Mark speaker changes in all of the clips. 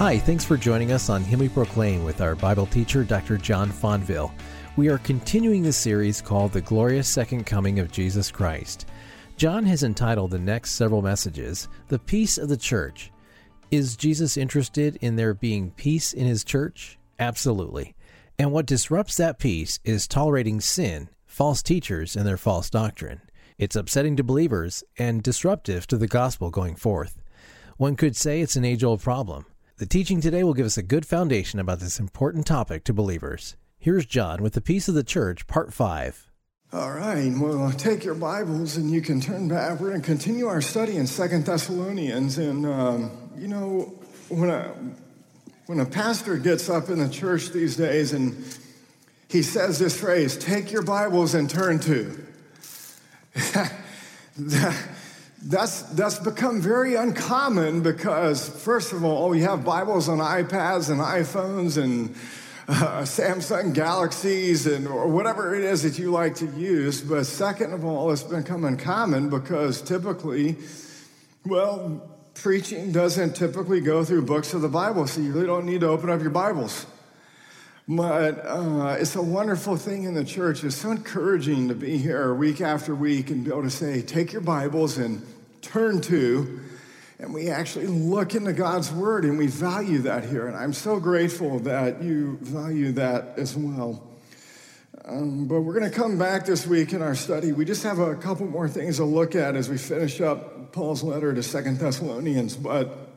Speaker 1: Hi, thanks for joining us on Him We Proclaim with our Bible teacher, Dr. John Fonville. We are continuing the series called The Glorious Second Coming of Jesus Christ. John has entitled the next several messages, The Peace of the Church. Is Jesus interested in there being peace in his church? Absolutely. And what disrupts that peace is tolerating sin, false teachers, and their false doctrine. It's upsetting to believers and disruptive to the gospel going forth. One could say it's an age old problem. The teaching today will give us a good foundation about this important topic to believers. Here's John with the Peace of the Church, Part 5.
Speaker 2: All right, well, take your Bibles and you can turn back. We're going to continue our study in Second Thessalonians. And, um, you know, when a, when a pastor gets up in the church these days and he says this phrase, take your Bibles and turn to, that, that's, that's become very uncommon because, first of all, we have Bibles on iPads and iPhones and uh, Samsung Galaxies and or whatever it is that you like to use. But second of all, it's become uncommon because typically, well, preaching doesn't typically go through books of the Bible, so you really don't need to open up your Bibles. But uh, it's a wonderful thing in the church. It's so encouraging to be here week after week and be able to say, take your Bibles and turn to. And we actually look into God's Word and we value that here. And I'm so grateful that you value that as well. Um, but we're going to come back this week in our study. We just have a couple more things to look at as we finish up Paul's letter to Second Thessalonians. But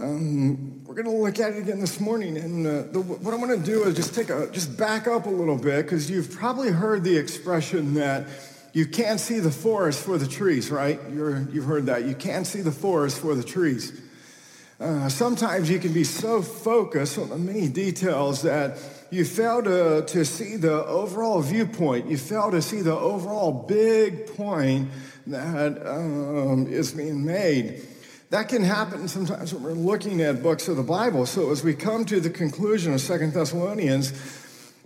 Speaker 2: um, we're going to look at it again this morning, and uh, the, what I'm going to do is just take a just back up a little bit because you've probably heard the expression that you can't see the forest for the trees, right? you have heard that. You can't see the forest for the trees. Uh, sometimes you can be so focused on the many details that you fail to, to see the overall viewpoint. You fail to see the overall big point that um, is being made. That can happen sometimes when we're looking at books of the Bible. So as we come to the conclusion of Second Thessalonians,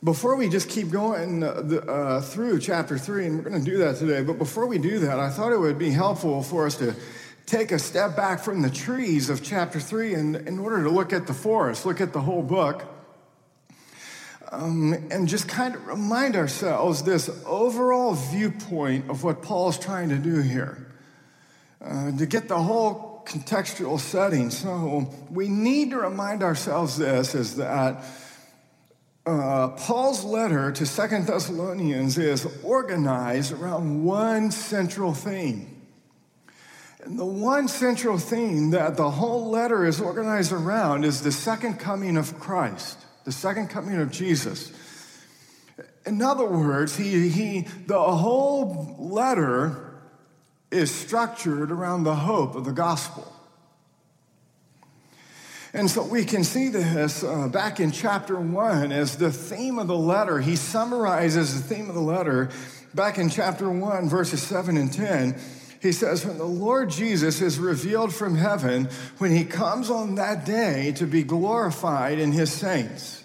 Speaker 2: before we just keep going uh, uh, through chapter three, and we're going to do that today, but before we do that, I thought it would be helpful for us to take a step back from the trees of chapter three in, in order to look at the forest, look at the whole book, um, and just kind of remind ourselves this overall viewpoint of what Paul's trying to do here. Uh, to get the whole contextual setting. So we need to remind ourselves this is that uh, Paul's letter to Second Thessalonians is organized around one central theme. And the one central theme that the whole letter is organized around is the second coming of Christ, the second coming of Jesus. In other words, he, he, the whole letter is structured around the hope of the gospel. And so we can see this uh, back in chapter one as the theme of the letter. He summarizes the theme of the letter back in chapter one, verses seven and 10. He says, When the Lord Jesus is revealed from heaven, when he comes on that day to be glorified in his saints.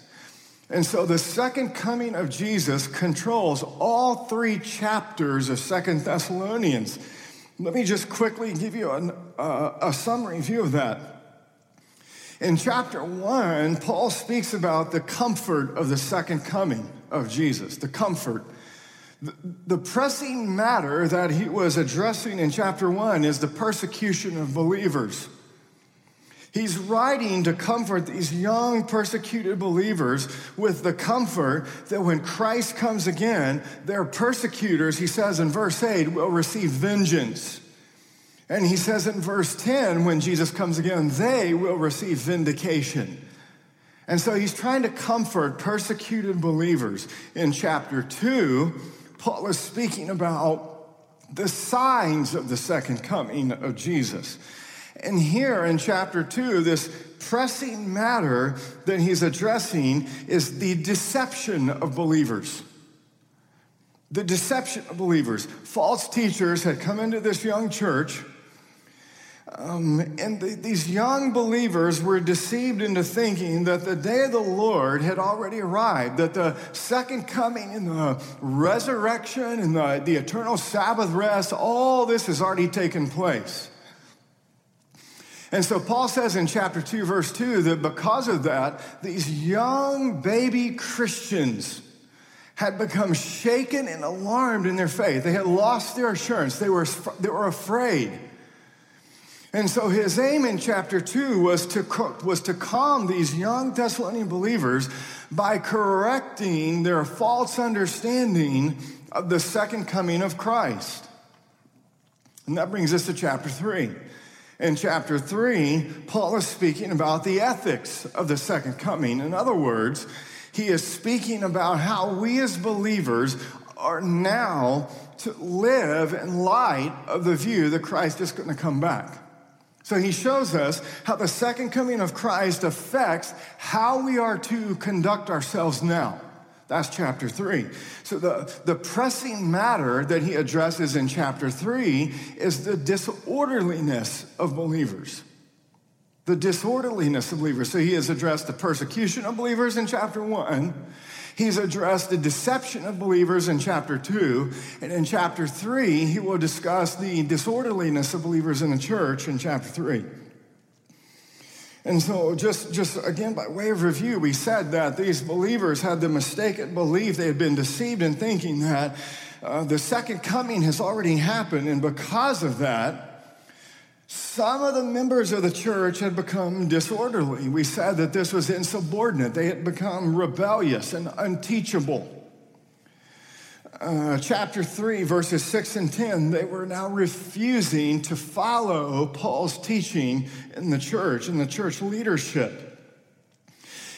Speaker 2: And so the second coming of Jesus controls all three chapters of Second Thessalonians. Let me just quickly give you an, uh, a summary view of that. In chapter one, Paul speaks about the comfort of the second coming of Jesus, the comfort. The, the pressing matter that he was addressing in chapter one is the persecution of believers. He's writing to comfort these young persecuted believers with the comfort that when Christ comes again, their persecutors, he says in verse 8, will receive vengeance. And he says in verse 10, when Jesus comes again, they will receive vindication. And so he's trying to comfort persecuted believers. In chapter 2, Paul is speaking about the signs of the second coming of Jesus. And here in chapter 2, this pressing matter that he's addressing is the deception of believers. The deception of believers. False teachers had come into this young church, um, and the, these young believers were deceived into thinking that the day of the Lord had already arrived, that the second coming and the resurrection and the, the eternal Sabbath rest, all this has already taken place. And so Paul says in chapter 2, verse 2, that because of that, these young baby Christians had become shaken and alarmed in their faith. They had lost their assurance, they were, they were afraid. And so his aim in chapter 2 was to, was to calm these young Thessalonian believers by correcting their false understanding of the second coming of Christ. And that brings us to chapter 3. In chapter 3, Paul is speaking about the ethics of the second coming. In other words, he is speaking about how we as believers are now to live in light of the view that Christ is going to come back. So he shows us how the second coming of Christ affects how we are to conduct ourselves now. That's chapter three. So the, the pressing matter that he addresses in chapter three is the disorderliness of believers. The disorderliness of believers. So he has addressed the persecution of believers in chapter one. He's addressed the deception of believers in chapter two. And in chapter three, he will discuss the disorderliness of believers in the church in chapter three. And so, just, just again, by way of review, we said that these believers had the mistaken belief, they had been deceived in thinking that uh, the second coming has already happened. And because of that, some of the members of the church had become disorderly. We said that this was insubordinate, they had become rebellious and unteachable uh, chapter 3, verses 6 and 10, they were now refusing to follow Paul's teaching in the church, in the church leadership.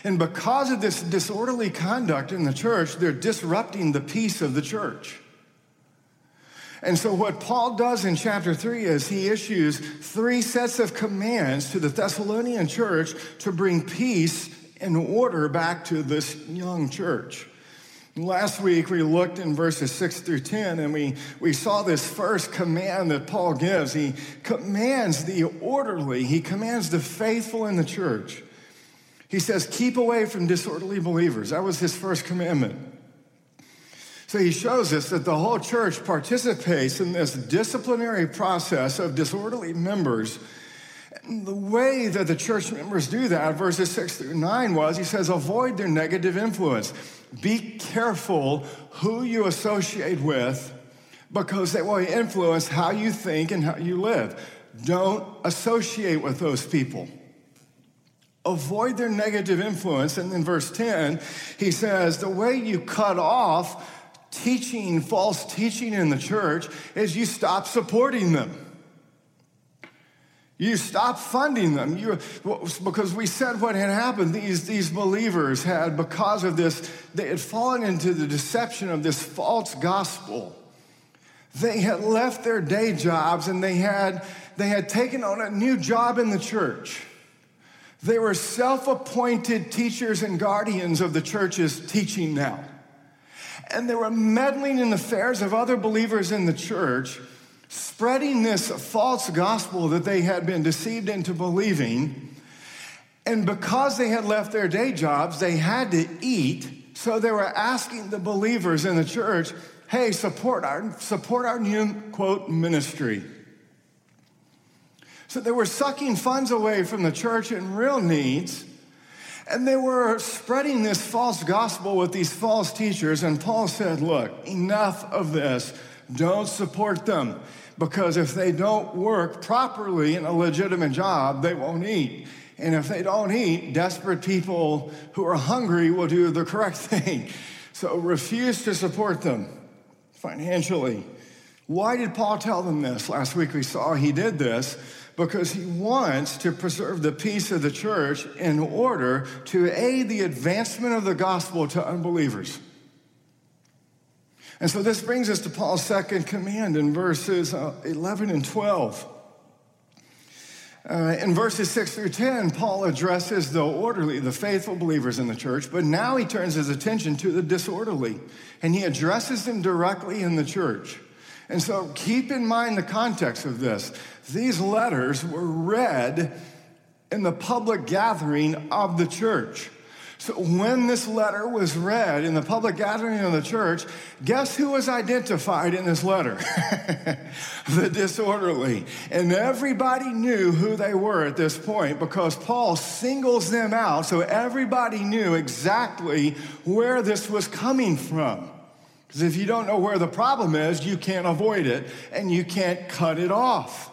Speaker 2: And because of this disorderly conduct in the church, they're disrupting the peace of the church. And so, what Paul does in chapter 3 is he issues three sets of commands to the Thessalonian church to bring peace and order back to this young church. Last week we looked in verses 6 through 10 and we, we saw this first command that Paul gives. He commands the orderly, he commands the faithful in the church. He says, Keep away from disorderly believers. That was his first commandment. So he shows us that the whole church participates in this disciplinary process of disorderly members. And the way that the church members do that, verses 6 through 9, was he says, avoid their negative influence be careful who you associate with because they will influence how you think and how you live. Don't associate with those people. Avoid their negative influence. And in verse 10, he says, the way you cut off teaching, false teaching in the church is you stop supporting them. You stop funding them. You, because we said what had happened. These, these believers had, because of this, they had fallen into the deception of this false gospel. They had left their day jobs and they had, they had taken on a new job in the church. They were self appointed teachers and guardians of the church's teaching now. And they were meddling in the affairs of other believers in the church spreading this false gospel that they had been deceived into believing. And because they had left their day jobs, they had to eat. So they were asking the believers in the church, hey, support our, support our new, quote, ministry. So they were sucking funds away from the church in real needs. And they were spreading this false gospel with these false teachers. And Paul said, Look, enough of this. Don't support them because if they don't work properly in a legitimate job, they won't eat. And if they don't eat, desperate people who are hungry will do the correct thing. So refuse to support them financially. Why did Paul tell them this? Last week we saw he did this because he wants to preserve the peace of the church in order to aid the advancement of the gospel to unbelievers. And so this brings us to Paul's second command in verses uh, 11 and 12. Uh, in verses 6 through 10, Paul addresses the orderly, the faithful believers in the church, but now he turns his attention to the disorderly, and he addresses them directly in the church. And so keep in mind the context of this. These letters were read in the public gathering of the church. So when this letter was read in the public gathering of the church, guess who was identified in this letter? the disorderly. And everybody knew who they were at this point because Paul singles them out so everybody knew exactly where this was coming from. Because if you don't know where the problem is, you can't avoid it and you can't cut it off.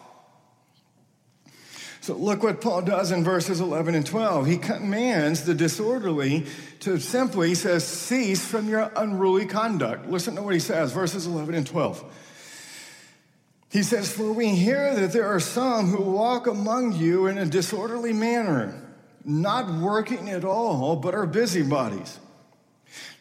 Speaker 2: So look what Paul does in verses 11 and 12. He commands the disorderly to simply, says, cease from your unruly conduct. Listen to what he says, verses 11 and 12. He says, For we hear that there are some who walk among you in a disorderly manner, not working at all, but are busybodies.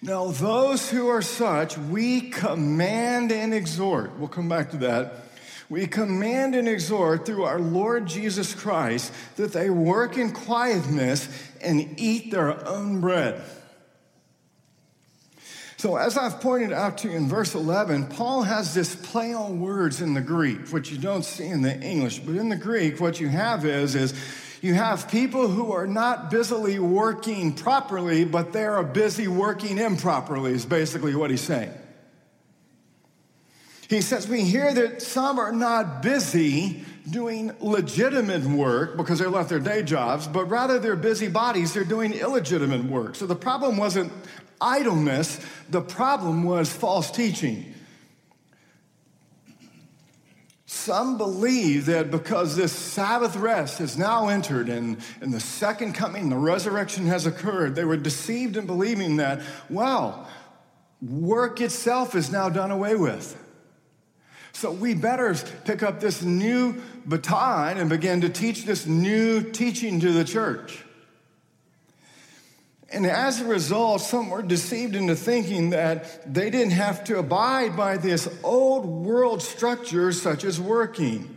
Speaker 2: Now, those who are such, we command and exhort. We'll come back to that we command and exhort through our Lord Jesus Christ that they work in quietness and eat their own bread. So, as I've pointed out to you in verse 11, Paul has this play on words in the Greek, which you don't see in the English. But in the Greek, what you have is, is you have people who are not busily working properly, but they are busy working improperly, is basically what he's saying. He says, We hear that some are not busy doing legitimate work because they left their day jobs, but rather they're busy bodies, they're doing illegitimate work. So the problem wasn't idleness, the problem was false teaching. Some believe that because this Sabbath rest has now entered and, and the second coming, the resurrection has occurred, they were deceived in believing that, well, work itself is now done away with. So we better pick up this new baton and begin to teach this new teaching to the church. And as a result, some were deceived into thinking that they didn't have to abide by this old world structure, such as working.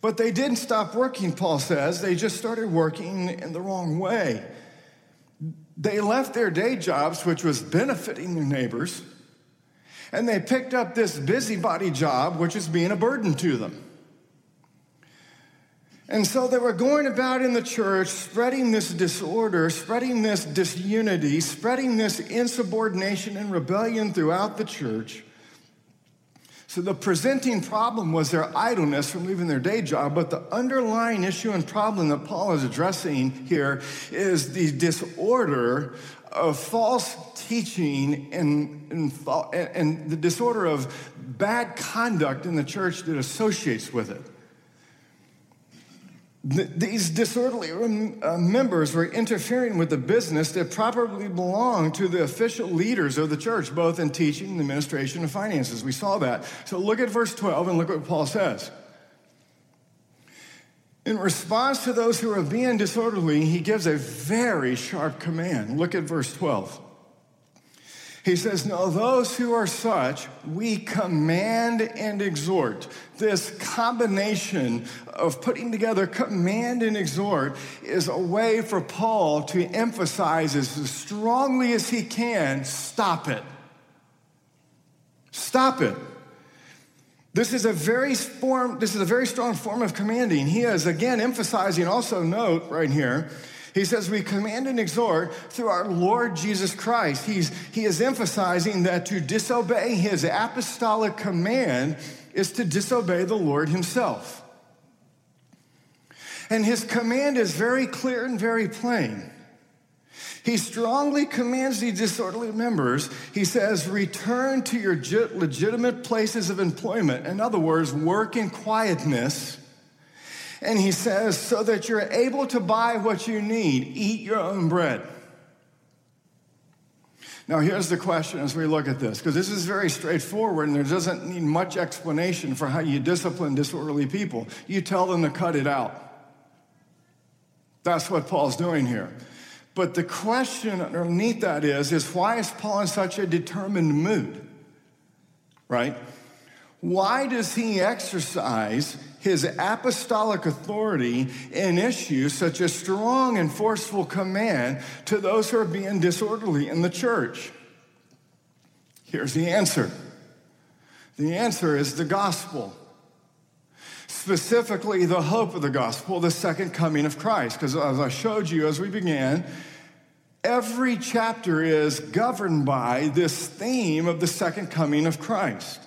Speaker 2: But they didn't stop working, Paul says. They just started working in the wrong way. They left their day jobs, which was benefiting their neighbors and they picked up this busybody job, which is being a burden to them. And so they were going about in the church, spreading this disorder, spreading this disunity, spreading this insubordination and rebellion throughout the church. So the presenting problem was their idleness from leaving their day job, but the underlying issue and problem that Paul is addressing here is the disorder of false teaching and, and, and the disorder of bad conduct in the church that associates with it. these disorderly uh, members were interfering with the business that properly belonged to the official leaders of the church, both in teaching, administration, and finances. We saw that. So look at verse 12 and look what Paul says. In response to those who are being disorderly, he gives a very sharp command. Look at verse 12. He says, No, those who are such, we command and exhort. This combination of putting together command and exhort is a way for Paul to emphasize as strongly as he can stop it. Stop it. This is a very form, this is a very strong form of commanding. He is again emphasizing, also note right here, he says, We command and exhort through our Lord Jesus Christ. He's, he is emphasizing that to disobey his apostolic command is to disobey the Lord himself. And his command is very clear and very plain. He strongly commands these disorderly members. He says, return to your legitimate places of employment. In other words, work in quietness. And he says, so that you're able to buy what you need, eat your own bread. Now, here's the question as we look at this, because this is very straightforward and there doesn't need much explanation for how you discipline disorderly people. You tell them to cut it out. That's what Paul's doing here. But the question underneath that is, is why is Paul in such a determined mood? Right? Why does he exercise his apostolic authority in issues such as strong and forceful command to those who are being disorderly in the church? Here's the answer. The answer is the gospel. Specifically, the hope of the gospel, the second coming of Christ. Because as I showed you as we began, every chapter is governed by this theme of the second coming of Christ.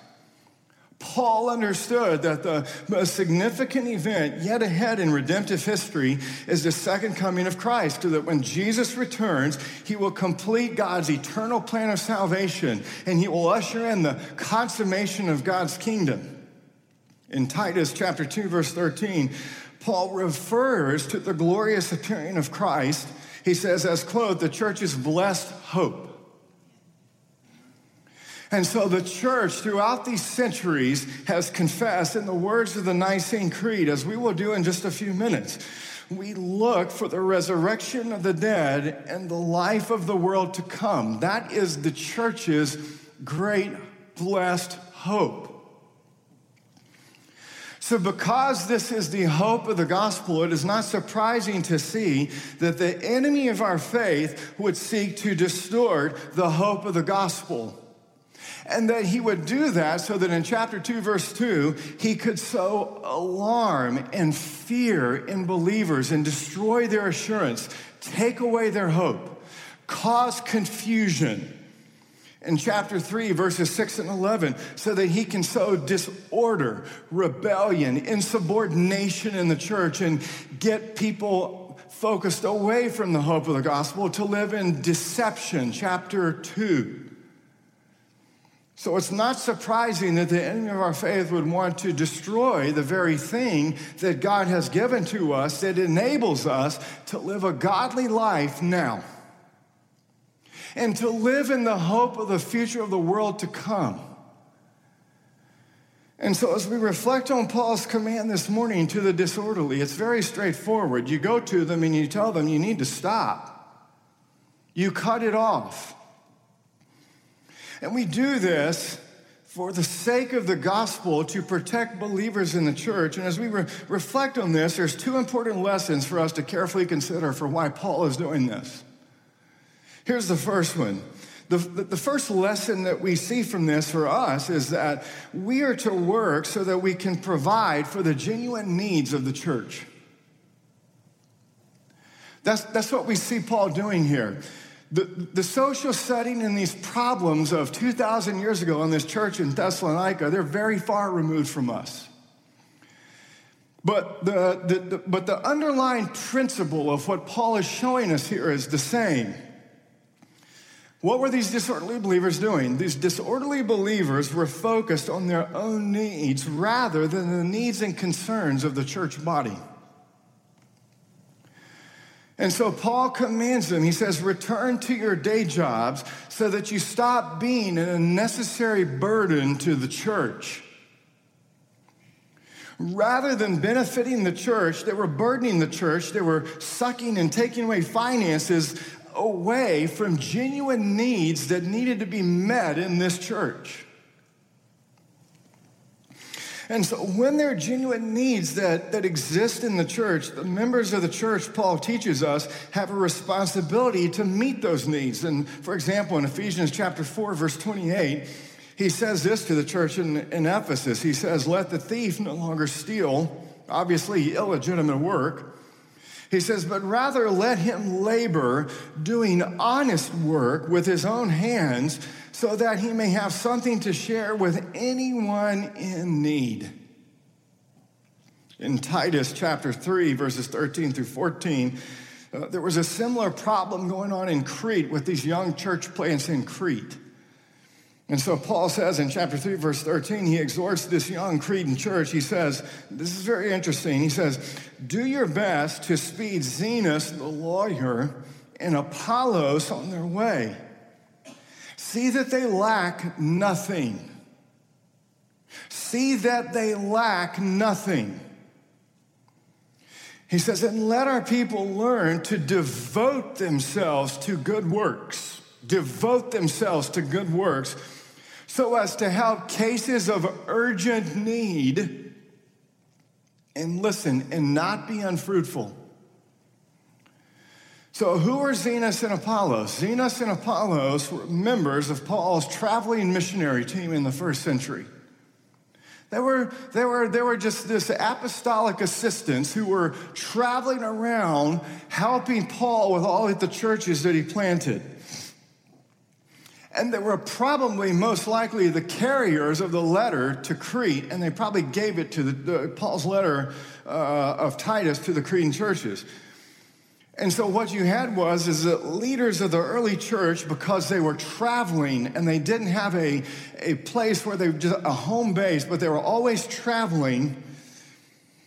Speaker 2: Paul understood that the most significant event yet ahead in redemptive history is the second coming of Christ, so that when Jesus returns, he will complete God's eternal plan of salvation and he will usher in the consummation of God's kingdom. In Titus chapter 2, verse 13, Paul refers to the glorious appearing of Christ. He says, as quote, the church's blessed hope. And so the church throughout these centuries has confessed in the words of the Nicene Creed, as we will do in just a few minutes. We look for the resurrection of the dead and the life of the world to come. That is the church's great blessed hope. So, because this is the hope of the gospel, it is not surprising to see that the enemy of our faith would seek to distort the hope of the gospel. And that he would do that so that in chapter 2, verse 2, he could sow alarm and fear in believers and destroy their assurance, take away their hope, cause confusion. In chapter 3, verses 6 and 11, so that he can sow disorder, rebellion, insubordination in the church and get people focused away from the hope of the gospel to live in deception. Chapter 2. So it's not surprising that the enemy of our faith would want to destroy the very thing that God has given to us that enables us to live a godly life now and to live in the hope of the future of the world to come. And so, as we reflect on Paul's command this morning to the disorderly, it's very straightforward. You go to them and you tell them you need to stop, you cut it off. And we do this for the sake of the gospel to protect believers in the church. And as we re- reflect on this, there's two important lessons for us to carefully consider for why Paul is doing this. Here's the first one. The, the, first lesson that we see from this for us is that we are to work so that we can provide for the genuine needs of the church. That's, that's what we see Paul doing here. The, the social setting and these problems of 2,000 years ago in this church in Thessalonica, they're very far removed from us. But the, the, the, but the underlying principle of what Paul is showing us here is the same. What were these disorderly believers doing? These disorderly believers were focused on their own needs rather than the needs and concerns of the church body. And so Paul commands them, he says, return to your day jobs so that you stop being an unnecessary burden to the church. Rather than benefiting the church, they were burdening the church, they were sucking and taking away finances away from genuine needs that needed to be met in this church. And so, when there are genuine needs that, that exist in the church, the members of the church, Paul teaches us, have a responsibility to meet those needs. And for example, in Ephesians chapter 4, verse 28, he says this to the church in, in Ephesus. He says, Let the thief no longer steal, obviously illegitimate work. He says, but rather let him labor doing honest work with his own hands so that he may have something to share with anyone in need. In Titus chapter 3, verses 13 through 14, uh, there was a similar problem going on in Crete with these young church plants in Crete. And so Paul says in chapter 3, verse 13, he exhorts this young Cretan church. He says, This is very interesting. He says, Do your best to speed Zenas, the lawyer, and Apollos on their way See that they lack nothing. See that they lack nothing. He says, and let our people learn to devote themselves to good works. Devote themselves to good works so as to help cases of urgent need and listen and not be unfruitful. So, who are Zenas and Apollos? Zenas and Apollos were members of Paul's traveling missionary team in the first century. They were, they, were, they were just this apostolic assistants who were traveling around helping Paul with all of the churches that he planted. And they were probably most likely the carriers of the letter to Crete, and they probably gave it to the, the Paul's letter uh, of Titus to the Cretan churches. And so what you had was is that leaders of the early church, because they were traveling and they didn't have a, a place where they just a home base, but they were always traveling.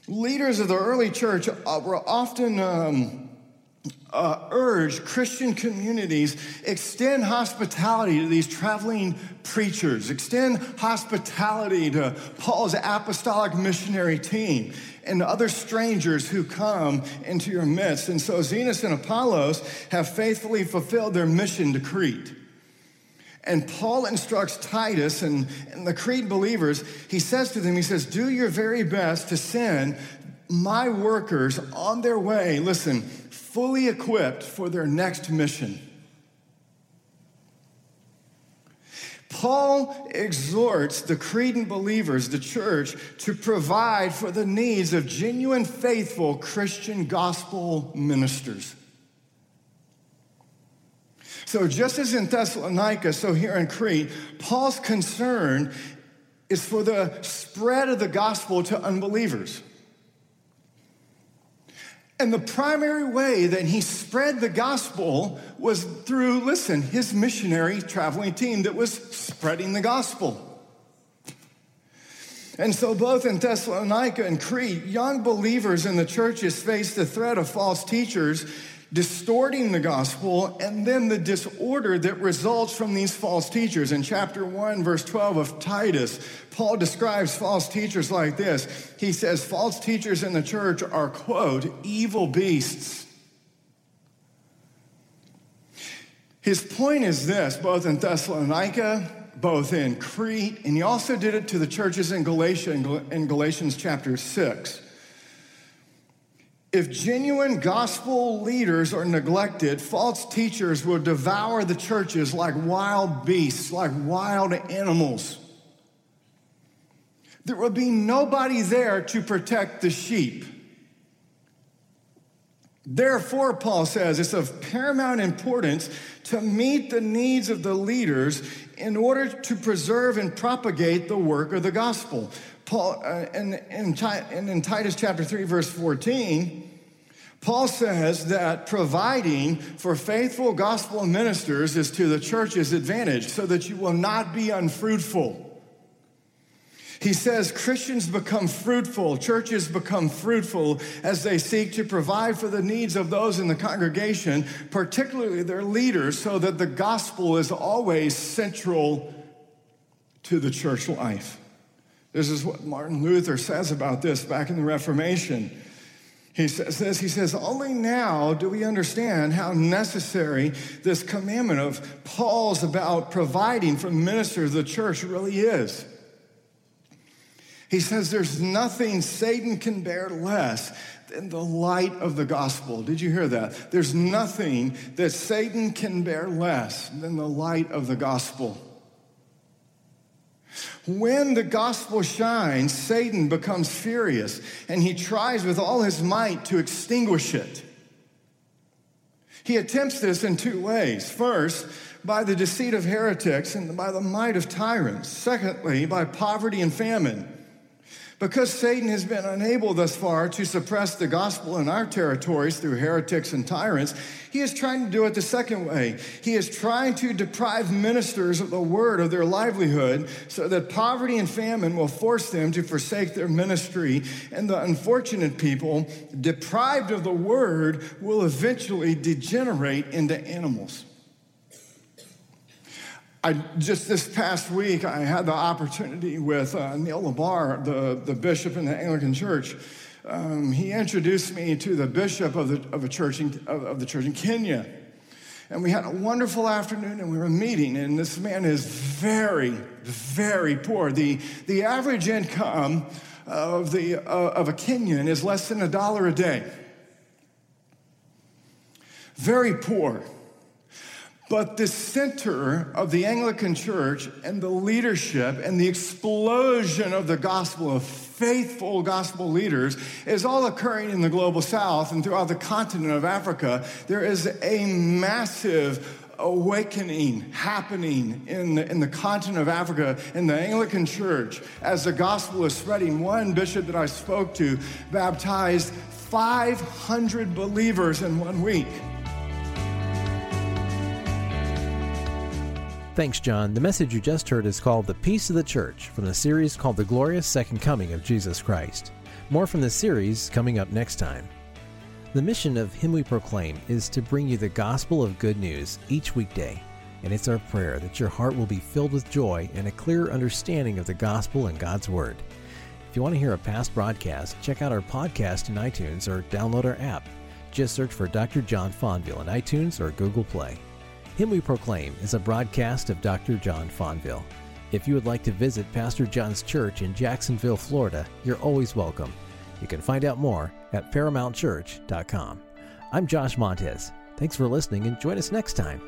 Speaker 2: Leaders of the early church uh, were often um, uh, urge Christian communities extend hospitality to these traveling preachers, extend hospitality to Paul's apostolic missionary team and other strangers who come into your midst. And so Zenas and Apollos have faithfully fulfilled their mission to Crete. And Paul instructs Titus and, and the Crete believers, he says to them, he says, Do your very best to send my workers on their way, listen, fully equipped for their next mission. Paul exhorts the Cretan believers, the church, to provide for the needs of genuine, faithful Christian gospel ministers. So, just as in Thessalonica, so here in Crete, Paul's concern is for the spread of the gospel to unbelievers. And the primary way that he spread the gospel was through, listen, his missionary traveling team that was spreading the gospel. And so, both in Thessalonica and Crete, young believers in the churches faced the threat of false teachers distorting the gospel, and then the disorder that results from these false teachers. In chapter 1, verse 12 of Titus, Paul describes false teachers like this. He says, False teachers in the church are, quote, evil beasts. His point is this both in Thessalonica, both in Crete, and he also did it to the churches in Galatia in Galatians chapter 6. If genuine gospel leaders are neglected, false teachers will devour the churches like wild beasts, like wild animals. There will be nobody there to protect the sheep. Therefore, Paul says it's of paramount importance to meet the needs of the leaders in order to preserve and propagate the work of the gospel. Paul, uh, in, in, in Titus chapter 3, verse 14, Paul says that providing for faithful gospel ministers is to the church's advantage so that you will not be unfruitful. He says Christians become fruitful, churches become fruitful as they seek to provide for the needs of those in the congregation, particularly their leaders, so that the gospel is always central to the church life. This is what Martin Luther says about this back in the Reformation. He says this, he says, only now do we understand how necessary this commandment of Paul's about providing for ministers of the church really is. He says there's nothing Satan can bear less than the light of the gospel. Did you hear that? There's nothing that Satan can bear less than the light of the gospel. When the gospel shines, Satan becomes furious and he tries with all his might to extinguish it. He attempts this in two ways. First, by the deceit of heretics and by the might of tyrants. Secondly, by poverty and famine. Because Satan has been unable thus far to suppress the gospel in our territories through heretics and tyrants, he is trying to do it the second way. He is trying to deprive ministers of the word of their livelihood so that poverty and famine will force them to forsake their ministry. And the unfortunate people, deprived of the word, will eventually degenerate into animals. I just this past week, I had the opportunity with uh, Neil Lebhar, the, the bishop in the Anglican Church. Um, he introduced me to the bishop of the, of, a church in, of, of the church in Kenya. And we had a wonderful afternoon and we were meeting, and this man is very, very poor. The, the average income of, the, uh, of a Kenyan is less than a dollar a day. Very poor. But the center of the Anglican Church and the leadership and the explosion of the gospel of faithful gospel leaders is all occurring in the global south and throughout the continent of Africa. There is a massive awakening happening in the, in the continent of Africa, in the Anglican Church, as the gospel is spreading. One bishop that I spoke to baptized 500 believers in one week.
Speaker 1: Thanks, John. The message you just heard is called The Peace of the Church from the series called The Glorious Second Coming of Jesus Christ. More from this series coming up next time. The mission of Him We Proclaim is to bring you the gospel of good news each weekday, and it's our prayer that your heart will be filled with joy and a clear understanding of the gospel and God's Word. If you want to hear a past broadcast, check out our podcast in iTunes or download our app. Just search for Dr. John Fonville in iTunes or Google Play. Him We Proclaim is a broadcast of Dr. John Fonville. If you would like to visit Pastor John's church in Jacksonville, Florida, you're always welcome. You can find out more at ParamountChurch.com. I'm Josh Montez. Thanks for listening and join us next time.